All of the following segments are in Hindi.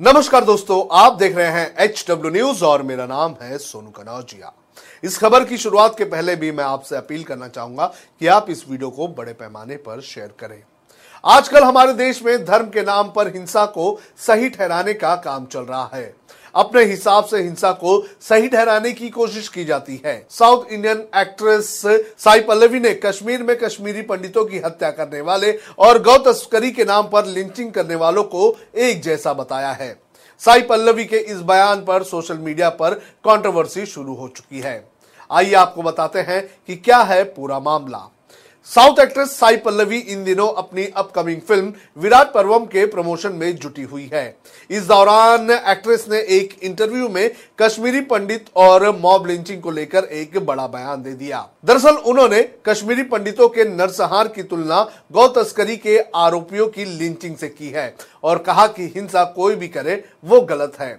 नमस्कार दोस्तों, आप देख रहे हैं एच डब्ल्यू न्यूज़ और मेरा नाम है सोनू कनौजिया। इस खबर की शुरुआत के पहले भी मैं आपसे अपील करना चाहूँगा कि आप इस वीडियो को बड़े पैमाने पर शेयर करें। आजकल हमारे देश में धर्म के नाम पर हिंसा को सही ठहराने का काम चल रहा है। अपने हिसाब से हिंसा को सही ठहराने की कोशिश की जाती है। South Indian actress Sai Pallavi ने कश्मीर में कश्मीरी पंडितों की हत्या करने वाले और गौ तस्करी के नाम पर लिंचिंग करने वालों को एक जैसा बताया है। साई पल्लवी के इस बयान पर सोशल मीडिया पर कंट्रोवर्सी शुरू हो चुकी है। आइए आपको बताते हैं कि क्या है पूरा मामला। साउथ एक्ट्रेस साई पल्लवी इन दिनों अपनी अपकमिंग फ़िल्म विराट पर्वम के प्रमोशन में जुटी हुई है। इस दौरान एक्ट्रेस ने एक इंटरव्यू में कश्मीरी पंडित और मॉब लिंचिंग को लेकर एक बड़ा बयान दे दिया। दरअसल उन्होंने कश्मीरी पंडितों के नरसंहार की तुलना गौ तस्करी के आरोपियों की लिंचिंग से की है और कहा कि हिंसा कोई भी करे, वो गलत है।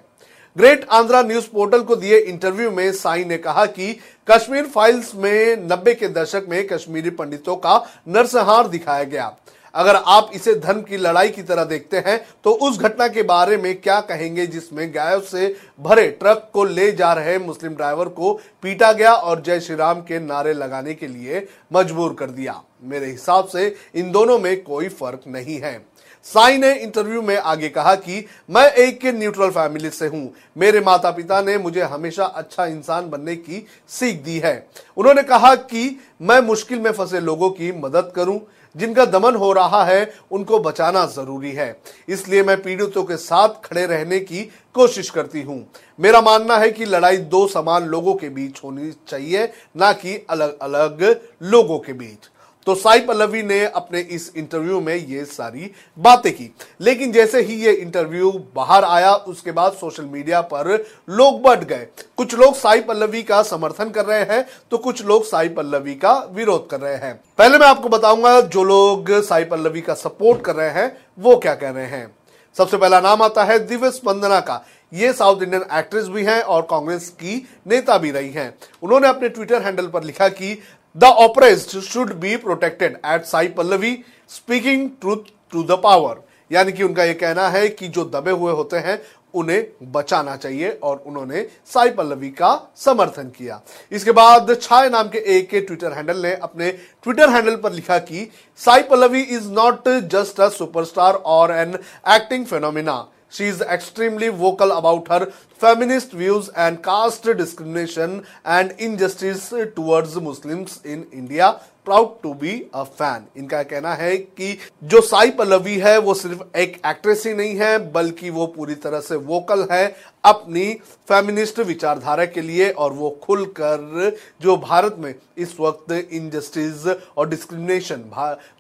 ग्रेट आंध्रा न्यूज़ पोर्टल को दिए इंटरव्यू में साई ने कहा कि कश्मीर फाइल्स में नब्बे के दशक में कश्मीरी पंडितों का नरसंहार दिखाया गया। अगर आप इसे धर्म की लड़ाई की तरह देखते हैं तो उस घटना के बारे में क्या कहेंगे जिसमें गायों से भरे ट्रक को ले जा रहे मुस्लिम ड्राइवर को पीटा गया और जय श्री राम के नारे लगाने के लिए मजबूर कर दिया। मेरे हिसाब से इन दोनों में कोई फ़र्क नहीं है। साई ने इंटरव्यू में आगे कहा कि, मैं एक न्यूट्रल फैमिली से हूँ। मेरे माता पिता ने मुझे हमेशा अच्छा इंसान बनने की सीख दी है। उन्होंने कहा कि, मैं मुश्किल में फंसे लोगों की मदद करूँ। जिनका दमन हो रहा है, उनको बचाना ज़रूरी है। इसलिए मैं पीड़ितों के साथ खड़े रहने की कोशिश करती हूँ। मेरा मानना है कि लड़ाई दो समान लोगों के बीच होनी चाहिए, ना कि अलग अलग लोगों के बीच। तो साई पल्लवी ने अपने इस इंटरव्यू में ये सारी बातें की। लेकिन जैसे ही ये इंटरव्यू बाहर आया, उसके बाद सोशल मीडिया पर लोग बढ़ गए। कुछ लोग साई पल्लवी का समर्थन कर रहे हैं तो कुछ लोग साई पल्लवी का विरोध कर रहे हैं। पहले मैं आपको बताऊँगा, जो लोग साई पल्लवी का सपोर्ट कर रहे हैं, वो क्या कह रहे हैं। सबसे पहला नाम आता है दिव्य स्पंदना का। ये साउथ इंडियन एक्ट्रेस भी हैं और कांग्रेस की नेता भी रही हैं। उन्होंने अपने ट्विटर हैंडल पर लिखा कि the oppressed should be protected at Sai Pallavi speaking truth to the power यानी कि उनका यह कहना है कि जो दबे हुए होते हैं, उन्हें बचाना चाहिए और उन्होंने साई पल्लवी का समर्थन किया। इसके बाद छाय नाम के एक के ट्विटर हैंडल ने अपने ट्विटर हैंडल पर लिखा कि Sai Pallavi is not just a superstar और an acting phenomena she is extremely vocal about her feminist views and caste discrimination and injustice towards Muslims in India proud to be a fan इनका कहना है कि जो साई पल्लवी है, वो सिर्फ़ एक एक्ट्रेस ही नहीं है, बल्कि वो पूरी तरह से वोकल है अपनी फेमिनिस्ट विचारधारा के लिए और वो खुलकर जो भारत में इस वक्त इनजस्टिस और डिस्क्रिमिनेशन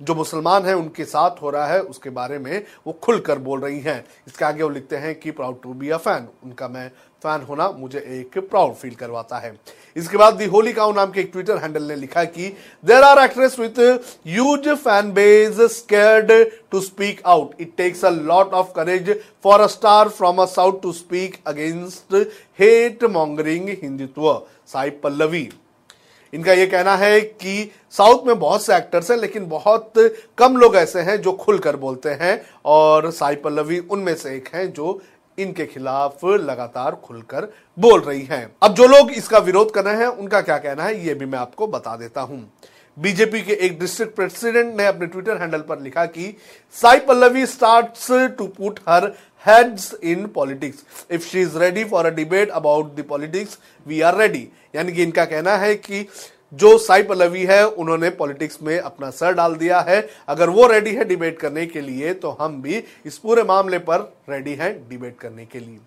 जो मुसलमान हैं, उनके साथ हो रहा है, उसके बारे में वो खुलकर बोल रही हैं। इसके आगे वो लिखते हैं कि proud to be a fan उनका मैं फ़ैन होना मुझे एक प्राउड फील करवाता है। इसके बाद दी होली काउ नाम के एक ट्विटर हैंडल ने लिखा कि there are actress with huge fan bases scared to speak out it takes a lot of courage for a star from a south to speak against hate mongering Hindutva Sai Pallavi इनका यह कहना है कि साउथ में बहुत से एक्टर्स हैं, लेकिन बहुत कम लोग ऐसे हैं जो खुलकर बोलते हैं, और साई पल्लवी उनमें से एक हैं जो इनके खिलाफ लगातार खुलकर बोल रही हैं। अब जो लोग इसका विरोध कर रहे हैं, उनका क्या कहना है, ये भी मैं आपको बता देता हूँ। बीजेपी के एक डिस्ट्रिक्ट प्रेसिडेंट ने अपने ट्विटर हैंडल पर लिखा कि, Sai Pallavi starts to put her heads in politics if she is ready for a debate about the politics we are ready यानी कि इनका कहना है कि जो साई पल्लवी है, उन्होंने पॉलिटिक्स में अपना सर डाल दिया है। अगर वो रेडी है डिबेट करने के लिए तो हम भी इस पूरे मामले पर रेडी हैं डिबेट करने के लिए।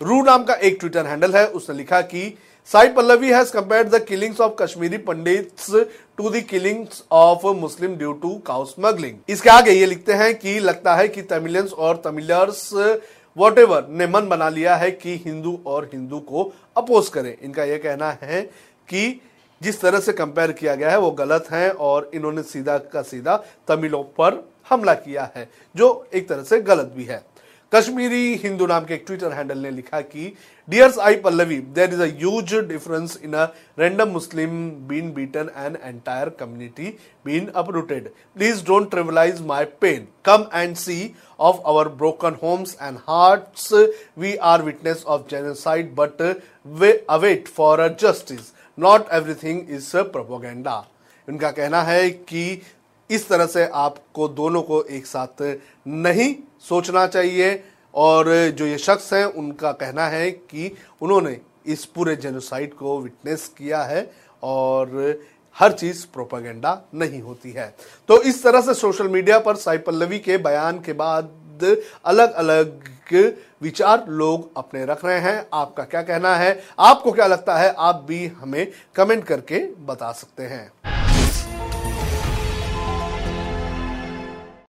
रू नाम का एक ट्विटर हैंडल है, उसने लिखा कि Sai Pallavi has compare the killings of Kashmiri Pandits to the killings of Muslim due to cow smuggling इसके आगे ये लिखते हैं कि, लगता है कि तमिलियंस और तमिलर्स वॉट एवर ने मन बना लिया है कि हिंदू और हिंदू को अपोज करें। इनका यह कहना है कि जिस तरह से कंपेयर किया गया है वो गलत है और इन्होंने सीधा का सीधा तमिलों पर हमला किया है जो एक तरह से गलत भी है कश्मीरी हिंदू नाम के एक ट्विटर हैंडल ने लिखा कि dear Sai Pallavi there is a difference in a random Muslim been beaten and entire community been uprooted please don't trivialise my pain come and see of our broken homes and hearts. We are witness of genocide, but we await for a justice. Not everything is propaganda उनका कहना है कि इस तरह से आपको दोनों को एक साथ नहीं सोचना चाहिए और जो ये शख्स हैं, उनका कहना है कि उन्होंने इस पूरे जेनोसाइड को विटनेस किया है और हर चीज़ प्रोपागेंडा नहीं होती है। तो इस तरह से सोशल मीडिया पर साई पल्लवी के बयान के बाद अलग अलग विचार लोग अपने रख रहे हैं। आपका क्या कहना है? आपको क्या लगता है? आप भी हमें कमेंट करके बता सकते हैं।